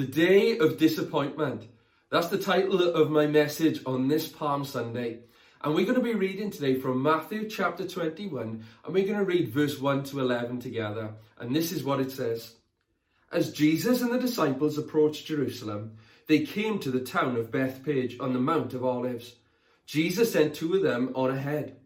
The Day of Disappointment. That's the title of my message on this Palm Sunday. And we're going to be reading today from Matthew chapter 21, and we're going to read verse 1 to 11 together. And this is what it says As Jesus and the disciples approached Jerusalem, they came to the town of Bethphage on the Mount of Olives. Jesus sent two of them on ahead.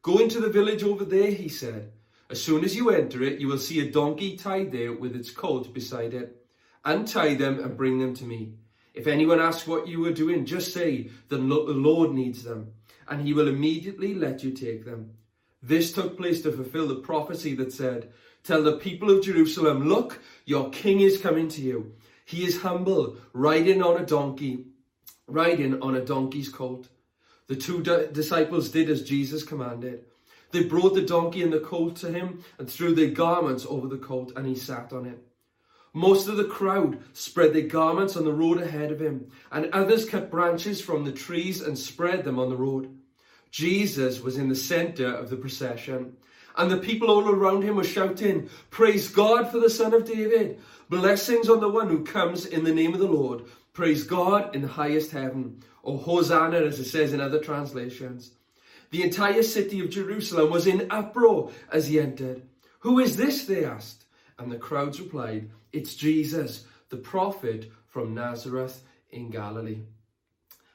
Go into the village over there, he said. As soon as you enter it, you will see a donkey tied there with its colt beside it untie them and bring them to me. If anyone asks what you are doing, just say, the Lord needs them, and he will immediately let you take them. This took place to fulfill the prophecy that said, Tell the people of Jerusalem, look, your king is coming to you. He is humble, riding on a donkey, riding on a donkey's colt. The two disciples did as Jesus commanded. They brought the donkey and the colt to him and threw their garments over the colt, and he sat on it. Most of the crowd spread their garments on the road ahead of him, and others cut branches from the trees and spread them on the road. Jesus was in the center of the procession, and the people all around him were shouting, Praise God for the Son of David! Blessings on the one who comes in the name of the Lord! Praise God in the highest heaven! Or Hosanna, as it says in other translations. The entire city of Jerusalem was in uproar as he entered. Who is this? They asked. And the crowds replied, It's Jesus, the prophet from Nazareth in Galilee.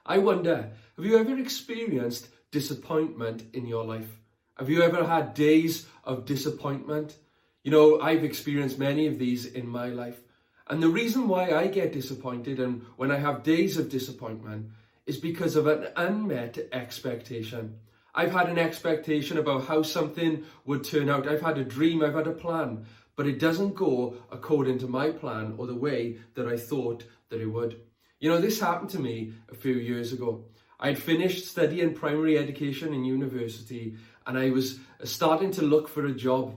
I wonder, have you ever experienced disappointment in your life? Have you ever had days of disappointment? You know, I've experienced many of these in my life. And the reason why I get disappointed and when I have days of disappointment is because of an unmet expectation. I've had an expectation about how something would turn out. I've had a dream, I've had a plan, but it doesn't go according to my plan or the way that I thought that it would. You know, this happened to me a few years ago. I'd finished studying primary education in university and I was uh, starting to look for a job.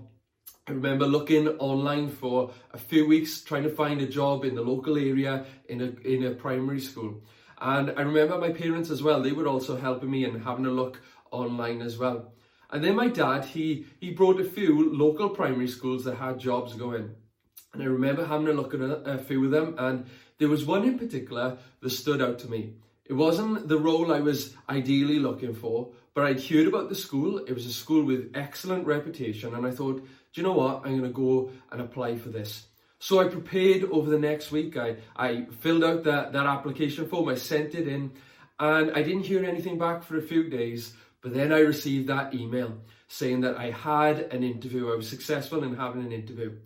I remember looking online for a few weeks trying to find a job in the local area in a, in a primary school. And I remember my parents as well, they were also helping me and having a look online as well. And then my dad, he, he brought a few local primary schools that had jobs going. And I remember having a look at a, a few of them, and there was one in particular that stood out to me. It wasn't the role I was ideally looking for, but I'd heard about the school. It was a school with excellent reputation, and I thought, do you know what? I'm going to go and apply for this. So I prepared over the next week. I, I filled out that, that application form, I sent it in, and I didn't hear anything back for a few days. But then I received that email saying that I had an interview. I was successful in having an interview.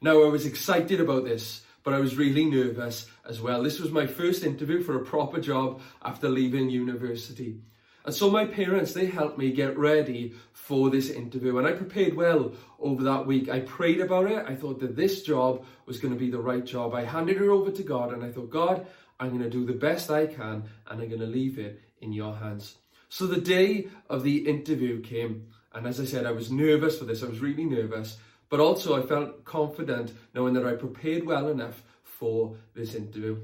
Now, I was excited about this, but I was really nervous as well. This was my first interview for a proper job after leaving university. And so my parents, they helped me get ready for this interview. And I prepared well over that week. I prayed about it. I thought that this job was going to be the right job. I handed it over to God and I thought, God, I'm going to do the best I can and I'm going to leave it in your hands. So the day of the interview came, and as I said, I was nervous for this, I was really nervous, but also I felt confident knowing that I prepared well enough for this interview.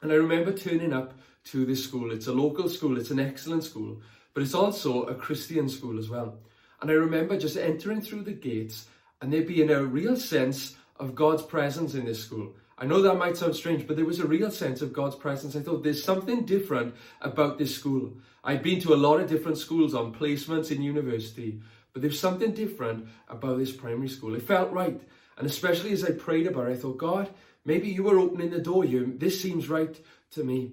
And I remember turning up to this school. It's a local school, it's an excellent school, but it's also a Christian school as well. And I remember just entering through the gates and there being a real sense of God's presence in this school. I know that might sound strange, but there was a real sense of God's presence. I thought there's something different about this school. I'd been to a lot of different schools on placements in university, but there's something different about this primary school. It felt right. And especially as I prayed about it, I thought, God, maybe you were opening the door here. This seems right to me.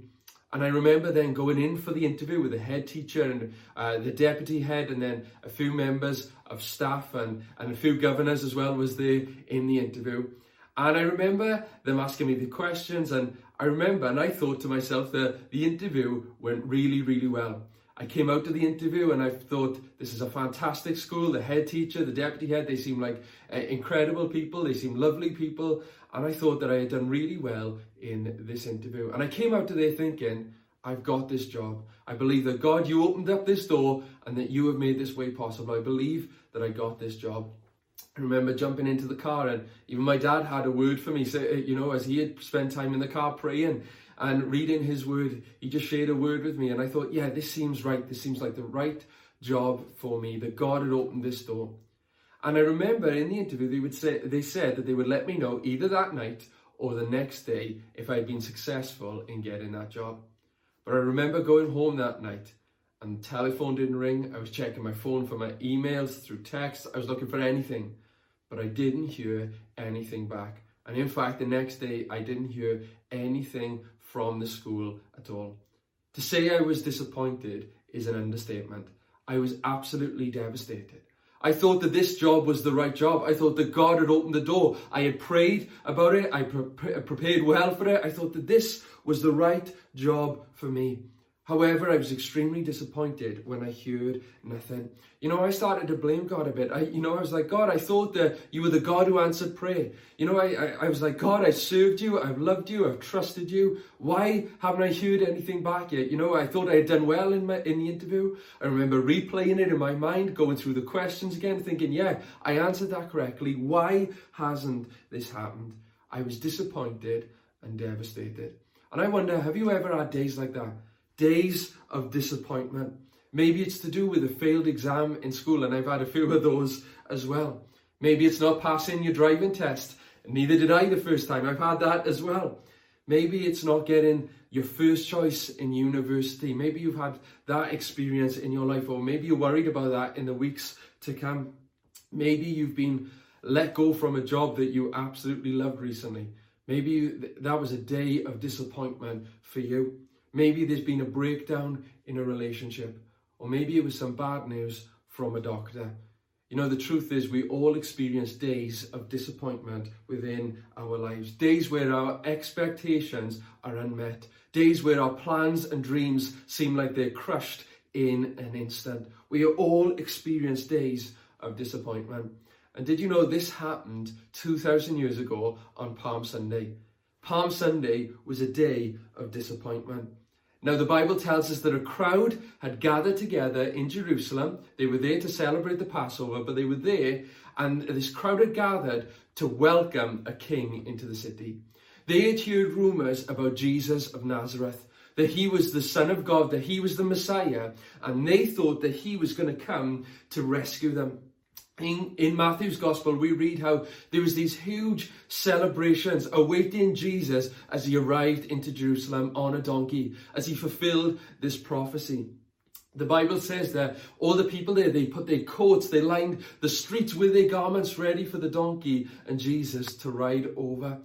And I remember then going in for the interview with the head teacher and uh, the deputy head, and then a few members of staff and, and a few governors as well was there in the interview. And I remember them asking me the questions, and I remember, and I thought to myself that the interview went really, really well. I came out to the interview and I thought, this is a fantastic school. The head teacher, the deputy head, they seem like uh, incredible people. They seem lovely people. And I thought that I had done really well in this interview. And I came out today thinking, I've got this job. I believe that God, you opened up this door and that you have made this way possible. I believe that I got this job. I remember jumping into the car and even my dad had a word for me. So, uh, you know, as he had spent time in the car praying and reading his word, he just shared a word with me. And I thought, yeah, this seems right. This seems like the right job for me, that God had opened this door. And I remember in the interview, they would say, they said that they would let me know either that night or the next day if I'd been successful in getting that job. But I remember going home that night and the telephone didn't ring. I was checking my phone for my emails through text. I was looking for anything, but I didn't hear anything back. And in fact, the next day, I didn't hear anything from the school at all. To say I was disappointed is an understatement. I was absolutely devastated. I thought that this job was the right job. I thought that God had opened the door. I had prayed about it. I pre- prepared well for it. I thought that this was the right job for me. However, I was extremely disappointed when I heard nothing. You know, I started to blame God a bit. I, you know, I was like, God, I thought that you were the God who answered prayer. You know, I, I, I was like, God, I served you, I've loved you, I've trusted you. Why haven't I heard anything back yet? You know, I thought I had done well in my in the interview. I remember replaying it in my mind, going through the questions again, thinking, yeah, I answered that correctly. Why hasn't this happened? I was disappointed and devastated. And I wonder, have you ever had days like that? Days of disappointment. Maybe it's to do with a failed exam in school, and I've had a few of those as well. Maybe it's not passing your driving test. Neither did I the first time. I've had that as well. Maybe it's not getting your first choice in university. Maybe you've had that experience in your life, or maybe you're worried about that in the weeks to come. Maybe you've been let go from a job that you absolutely loved recently. Maybe that was a day of disappointment for you. Maybe there's been a breakdown in a relationship, or maybe it was some bad news from a doctor. You know, the truth is, we all experience days of disappointment within our lives, days where our expectations are unmet, days where our plans and dreams seem like they're crushed in an instant. We all experience days of disappointment. And did you know this happened 2,000 years ago on Palm Sunday? Palm Sunday was a day of disappointment. Now, the Bible tells us that a crowd had gathered together in Jerusalem. They were there to celebrate the Passover, but they were there, and this crowd had gathered to welcome a king into the city. They had heard rumours about Jesus of Nazareth, that he was the Son of God, that he was the Messiah, and they thought that he was going to come to rescue them in, in Matthew's gospel, we read how there was these huge celebrations awaiting Jesus as he arrived into Jerusalem on a donkey, as he fulfilled this prophecy. The Bible says that all the people there, they put their coats, they lined the streets with their garments ready for the donkey and Jesus to ride over.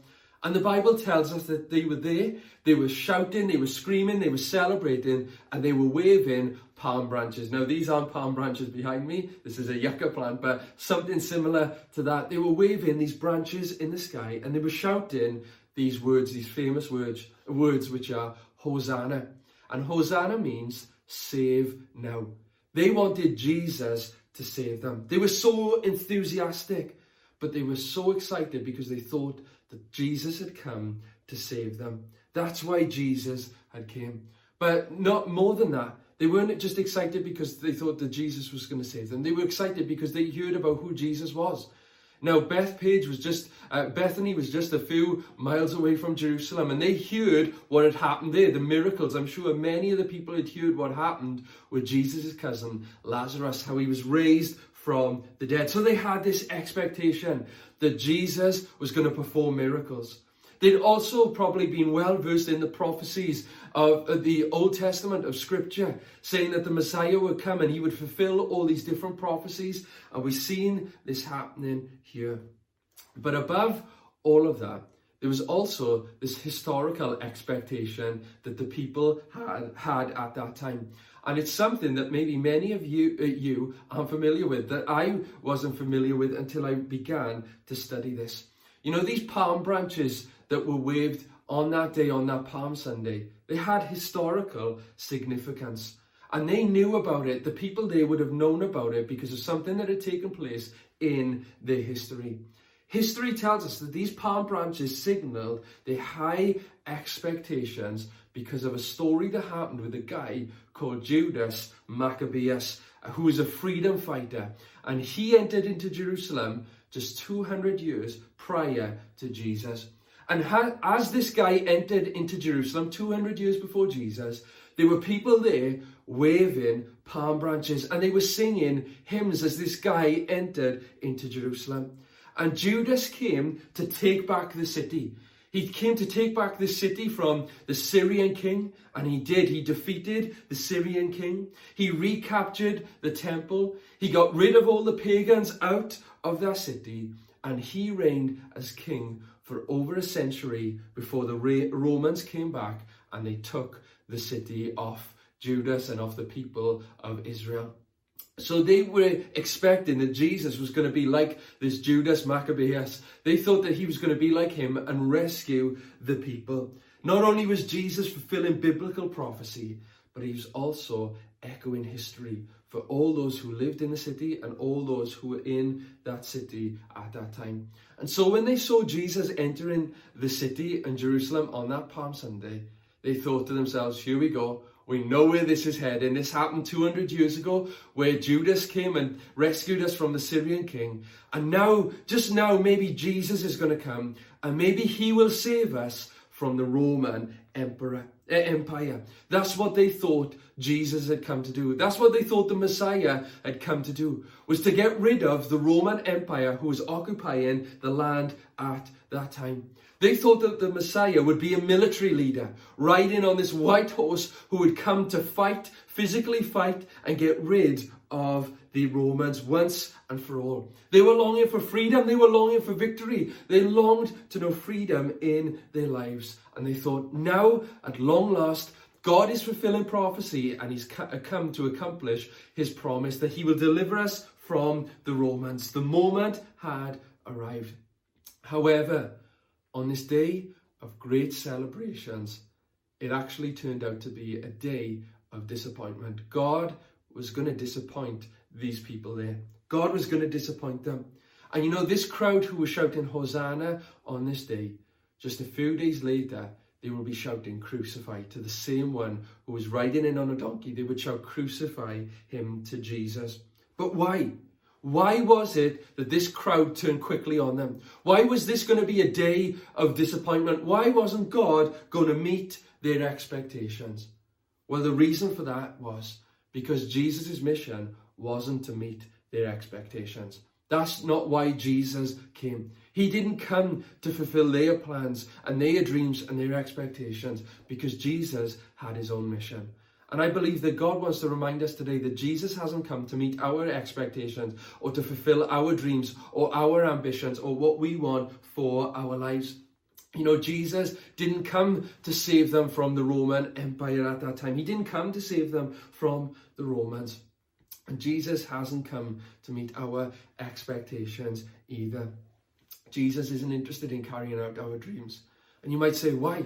And the Bible tells us that they were there, they were shouting, they were screaming, they were celebrating, and they were waving palm branches. Now, these aren't palm branches behind me, this is a yucca plant, but something similar to that. They were waving these branches in the sky and they were shouting these words, these famous words, words which are Hosanna. And Hosanna means save now. They wanted Jesus to save them. They were so enthusiastic, but they were so excited because they thought that Jesus had come to save them. That's why Jesus had came. But not more than that. They weren't just excited because they thought that Jesus was going to save them. They were excited because they heard about who Jesus was. Now, Bethphage was just, uh, Bethany was just a few miles away from Jerusalem, and they heard what had happened there, the miracles. I'm sure many of the people had heard what happened with Jesus' cousin, Lazarus, how he was raised from the dead. So they had this expectation that Jesus was going to perform miracles. They'd also probably been well versed in the prophecies of the Old Testament of Scripture, saying that the Messiah would come and he would fulfill all these different prophecies. And we've seen this happening here. But above all of that, there was also this historical expectation that the people had, had at that time. And it's something that maybe many of you, uh, you are familiar with, that I wasn't familiar with until I began to study this. You know, these palm branches that were waved on that day, on that Palm Sunday, they had historical significance. And they knew about it. The people there would have known about it because of something that had taken place in their history. History tells us that these palm branches signaled the high expectations because of a story that happened with a guy called Judas Maccabeus, who was a freedom fighter. And he entered into Jerusalem just 200 years prior to Jesus. And as this guy entered into Jerusalem 200 years before Jesus, there were people there waving palm branches and they were singing hymns as this guy entered into Jerusalem. And Judas came to take back the city. He came to take back the city from the Syrian king, and he did. He defeated the Syrian king. He recaptured the temple. He got rid of all the pagans out of that city, and he reigned as king for over a century before the Romans came back and they took the city off Judas and off the people of Israel. So they were expecting that Jesus was going to be like this Judas Maccabeus. They thought that he was going to be like him and rescue the people. Not only was Jesus fulfilling biblical prophecy, but he was also echoing history for all those who lived in the city and all those who were in that city at that time. And so when they saw Jesus entering the city and Jerusalem on that Palm Sunday, they thought to themselves, here we go. We know where this is heading. This happened 200 years ago where Judas came and rescued us from the Syrian king. And now, just now, maybe Jesus is going to come and maybe he will save us from the Roman emperor, eh, empire. That's what they thought Jesus had come to do. That's what they thought the Messiah had come to do, was to get rid of the Roman empire who was occupying the land at that time. They thought that the Messiah would be a military leader, riding on this white horse who would come to fight, physically fight, and get rid of the Romans once and for all. They were longing for freedom, they were longing for victory. They longed to know freedom in their lives. And they thought, now, at long last, God is fulfilling prophecy and he's uh, come to accomplish his promise that he will deliver us from the Romans. The moment had arrived. However, on this day of great celebrations, it actually turned out to be a day of disappointment. God was going to disappoint these people there. God was going to disappoint them. And you know, this crowd who was shouting Hosanna on this day, just a few days later, they will be shouting crucify to the same one who was riding in on a donkey. They would shout crucify him to Jesus. But why? Why was it that this crowd turned quickly on them? Why was this going to be a day of disappointment? Why wasn't God going to meet their expectations? Well, the reason for that was because Jesus' mission wasn't to meet their expectations. That's not why Jesus came. He didn't come to fulfill their plans and their dreams and their expectations because Jesus had his own mission. And I believe that God wants to remind us today that Jesus hasn't come to meet our expectations or to fulfill our dreams or our ambitions or what we want for our lives. You know, Jesus didn't come to save them from the Roman Empire at that time. He didn't come to save them from the Romans. And Jesus hasn't come to meet our expectations either. Jesus isn't interested in carrying out our dreams. And you might say, why?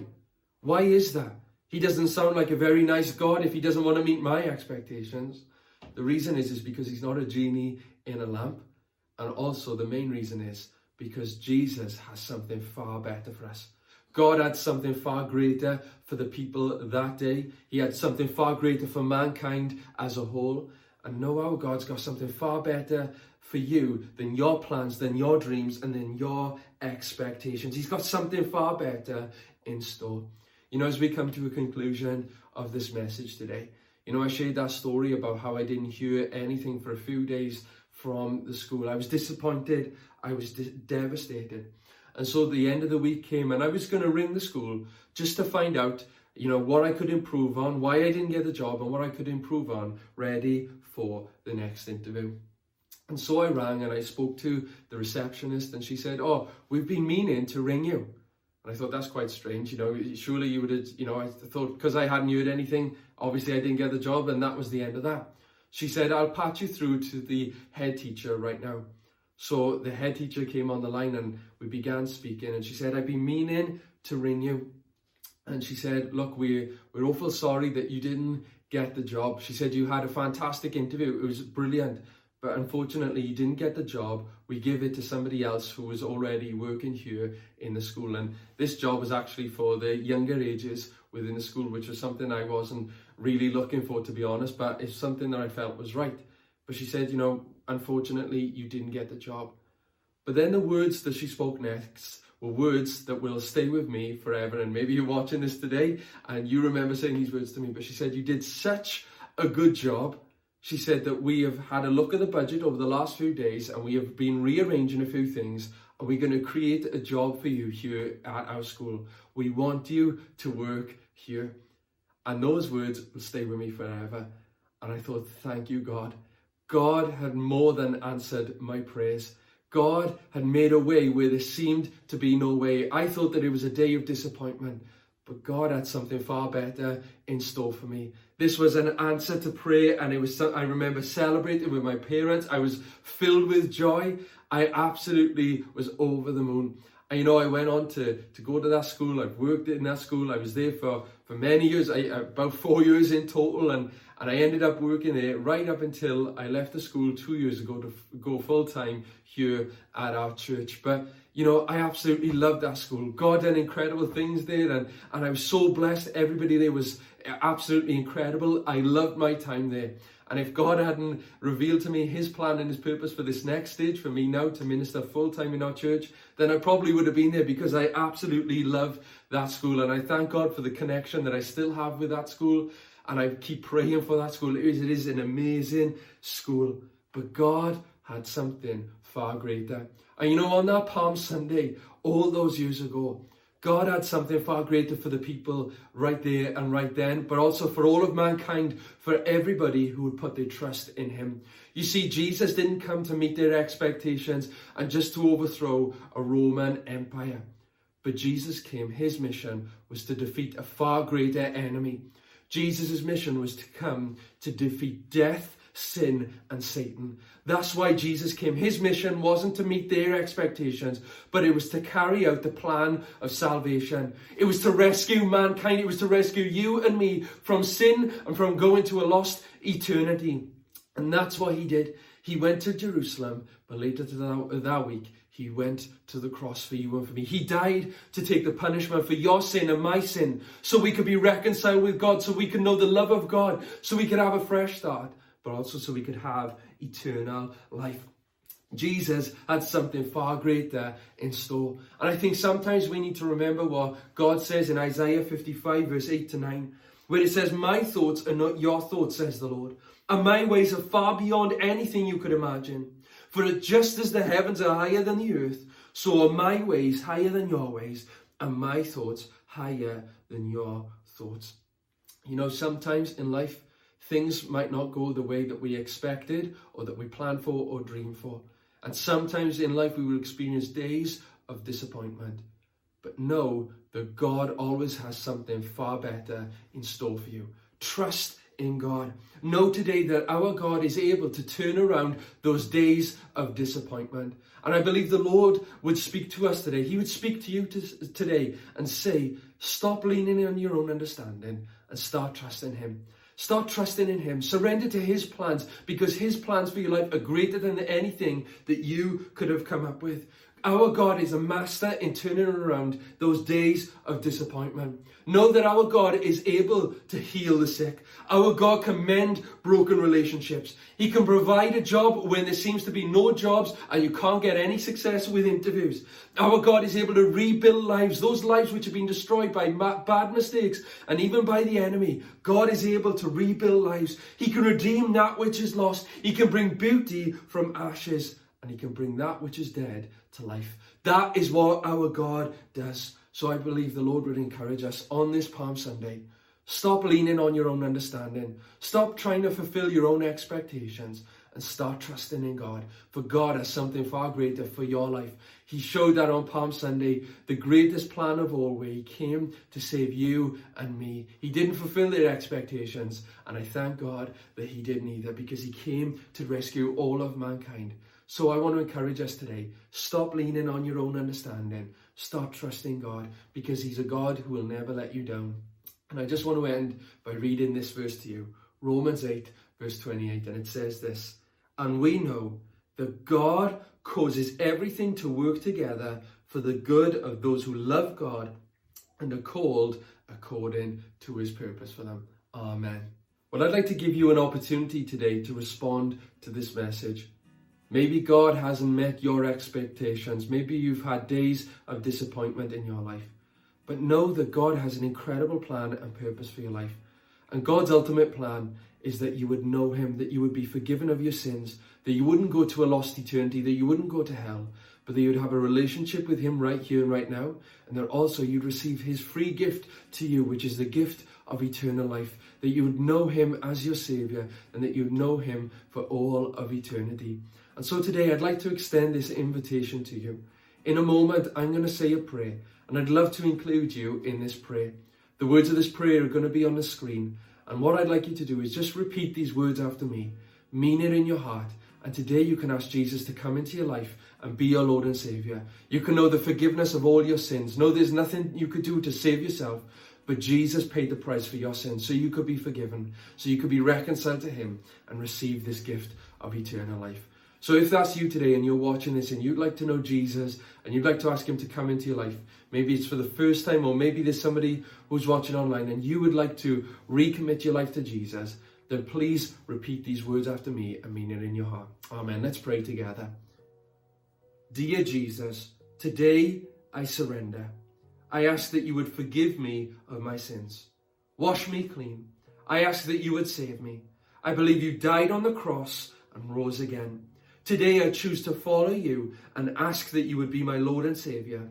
Why is that? He doesn't sound like a very nice God if he doesn't want to meet my expectations. The reason is, is because he's not a genie in a lamp. And also the main reason is because Jesus has something far better for us. God had something far greater for the people that day. He had something far greater for mankind as a whole. And know our God's got something far better for you than your plans, than your dreams, and than your expectations. He's got something far better in store. You know, as we come to a conclusion of this message today, you know, I shared that story about how I didn't hear anything for a few days from the school. I was disappointed. I was de- devastated. And so the end of the week came and I was going to ring the school just to find out, you know, what I could improve on, why I didn't get the job and what I could improve on ready for the next interview. And so I rang and I spoke to the receptionist and she said, oh, we've been meaning to ring you. And I thought that's quite strange, you know. Surely you would have, you know, I thought because I hadn't heard anything, obviously I didn't get the job, and that was the end of that. She said, I'll patch you through to the head teacher right now. So the head teacher came on the line and we began speaking, and she said, I've been meaning to ring you. And she said, Look, we're, we're awful sorry that you didn't get the job. She said, You had a fantastic interview, it was brilliant, but unfortunately you didn't get the job. We give it to somebody else who was already working here in the school. And this job was actually for the younger ages within the school, which was something I wasn't really looking for, to be honest, but it's something that I felt was right. But she said, you know, unfortunately, you didn't get the job. But then the words that she spoke next were words that will stay with me forever. And maybe you're watching this today and you remember saying these words to me, but she said, You did such a good job. She said that we have had a look at the budget over the last few days and we have been rearranging a few things and we're going to create a job for you here at our school. We want you to work here. And those words will stay with me forever. And I thought, thank you, God. God had more than answered my prayers. God had made a way where there seemed to be no way. I thought that it was a day of disappointment, but God had something far better in store for me. This was an answer to prayer, and it was. I remember celebrating with my parents. I was filled with joy. I absolutely was over the moon. And you know, I went on to, to go to that school. I've worked in that school. I was there for, for many years, I, uh, about four years in total. And, and I ended up working there right up until I left the school two years ago to go full time here at our church. But, you know, I absolutely loved that school. God did incredible things there. And, and I was so blessed. Everybody there was absolutely incredible. I loved my time there. And if God hadn't revealed to me his plan and his purpose for this next stage, for me now to minister full time in our church, then I probably would have been there because I absolutely love that school. And I thank God for the connection that I still have with that school. And I keep praying for that school. It is, it is an amazing school. But God had something far greater. And you know, on that Palm Sunday, all those years ago, God had something far greater for the people right there and right then, but also for all of mankind, for everybody who would put their trust in Him. You see, Jesus didn't come to meet their expectations and just to overthrow a Roman Empire. But Jesus came, His mission was to defeat a far greater enemy. Jesus' mission was to come to defeat death sin, and Satan. That's why Jesus came. His mission wasn't to meet their expectations, but it was to carry out the plan of salvation. It was to rescue mankind. It was to rescue you and me from sin and from going to a lost eternity. And that's what he did. He went to Jerusalem, but later that, that week, he went to the cross for you and for me. He died to take the punishment for your sin and my sin, so we could be reconciled with God, so we could know the love of God, so we could have a fresh start but also so we could have eternal life. Jesus had something far greater in store. And I think sometimes we need to remember what God says in Isaiah 55, verse 8 to 9, where it says, My thoughts are not your thoughts, says the Lord, and my ways are far beyond anything you could imagine. For just as the heavens are higher than the earth, so are my ways higher than your ways, and my thoughts higher than your thoughts. You know, sometimes in life, things might not go the way that we expected or that we planned for or dreamed for. And sometimes in life we will experience days of disappointment. But know that God always has something far better in store for you. Trust in God. Know today that our God is able to turn around those days of disappointment. And I believe the Lord would speak to us today. He would speak to you to, today and say, Stop leaning on your own understanding and start trusting Him. Start trusting in Him. Surrender to His plans because His plans for your life are greater than anything that you could have come up with. Our God is a master in turning around those days of disappointment. Know that our God is able to heal the sick. Our God can mend broken relationships. He can provide a job when there seems to be no jobs and you can't get any success with interviews. Our God is able to rebuild lives, those lives which have been destroyed by bad mistakes and even by the enemy. God is able to rebuild lives. He can redeem that which is lost. He can bring beauty from ashes and he can bring that which is dead to life. That is what our God does. So I believe the Lord would encourage us on this Palm Sunday. Stop leaning on your own understanding. Stop trying to fulfill your own expectations and start trusting in God. For God has something far greater for your life. He showed that on Palm Sunday, the greatest plan of all, where He came to save you and me. He didn't fulfill their expectations, and I thank God that He didn't either, because He came to rescue all of mankind. So I want to encourage us today stop leaning on your own understanding, start trusting God because He's a God who will never let you down. And I just want to end by reading this verse to you Romans 8, verse 28, and it says this and we know that God causes everything to work together for the good of those who love God and are called according to his purpose for them. Amen. Well, I'd like to give you an opportunity today to respond to this message. Maybe God hasn't met your expectations. Maybe you've had days of disappointment in your life. But know that God has an incredible plan and purpose for your life. And God's ultimate plan is that you would know Him, that you would be forgiven of your sins, that you wouldn't go to a lost eternity, that you wouldn't go to hell, but that you'd have a relationship with Him right here and right now, and that also you'd receive His free gift to you, which is the gift of eternal life, that you would know Him as your Saviour, and that you'd know Him for all of eternity. And so today I'd like to extend this invitation to you. In a moment, I'm going to say a prayer, and I'd love to include you in this prayer. The words of this prayer are going to be on the screen, and what I'd like you to do is just repeat these words after me, mean it in your heart, and today you can ask Jesus to come into your life and be your Lord and Savior. You can know the forgiveness of all your sins. Know there's nothing you could do to save yourself, but Jesus paid the price for your sins so you could be forgiven, so you could be reconciled to Him and receive this gift of eternal life. So if that's you today and you're watching this and you'd like to know Jesus and you'd like to ask him to come into your life, maybe it's for the first time or maybe there's somebody who's watching online and you would like to recommit your life to Jesus, then please repeat these words after me and mean it in your heart. Amen. Let's pray together. Dear Jesus, today I surrender. I ask that you would forgive me of my sins. Wash me clean. I ask that you would save me. I believe you died on the cross and rose again. Today I choose to follow you and ask that you would be my Lord and Saviour.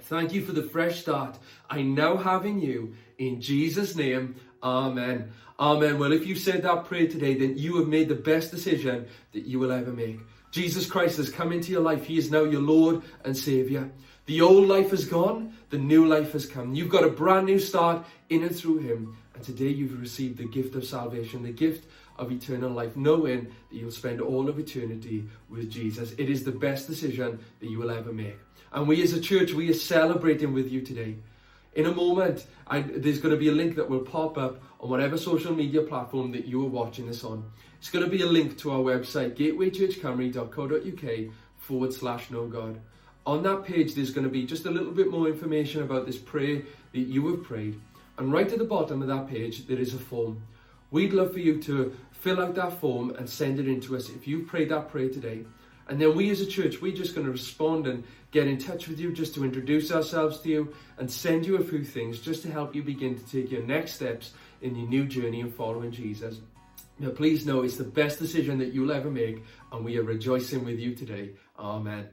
Thank you for the fresh start I now have in you. In Jesus' name, Amen. Amen. Well, if you said that prayer today, then you have made the best decision that you will ever make. Jesus Christ has come into your life. He is now your Lord and Saviour. The old life is gone, the new life has come. You've got a brand new start in and through Him. And today you've received the gift of salvation, the gift of eternal life, knowing that you'll spend all of eternity with Jesus. It is the best decision that you will ever make. And we as a church, we are celebrating with you today. In a moment, I, there's going to be a link that will pop up on whatever social media platform that you are watching this on. It's going to be a link to our website, gatewaychurchcamry.co.uk forward slash know God. On that page, there's going to be just a little bit more information about this prayer that you have prayed. And right at the bottom of that page, there is a form. We'd love for you to fill out that form and send it in to us if you've prayed that prayer today. And then we as a church, we're just going to respond and get in touch with you just to introduce ourselves to you and send you a few things just to help you begin to take your next steps in your new journey of following Jesus. Now, please know it's the best decision that you'll ever make, and we are rejoicing with you today. Amen.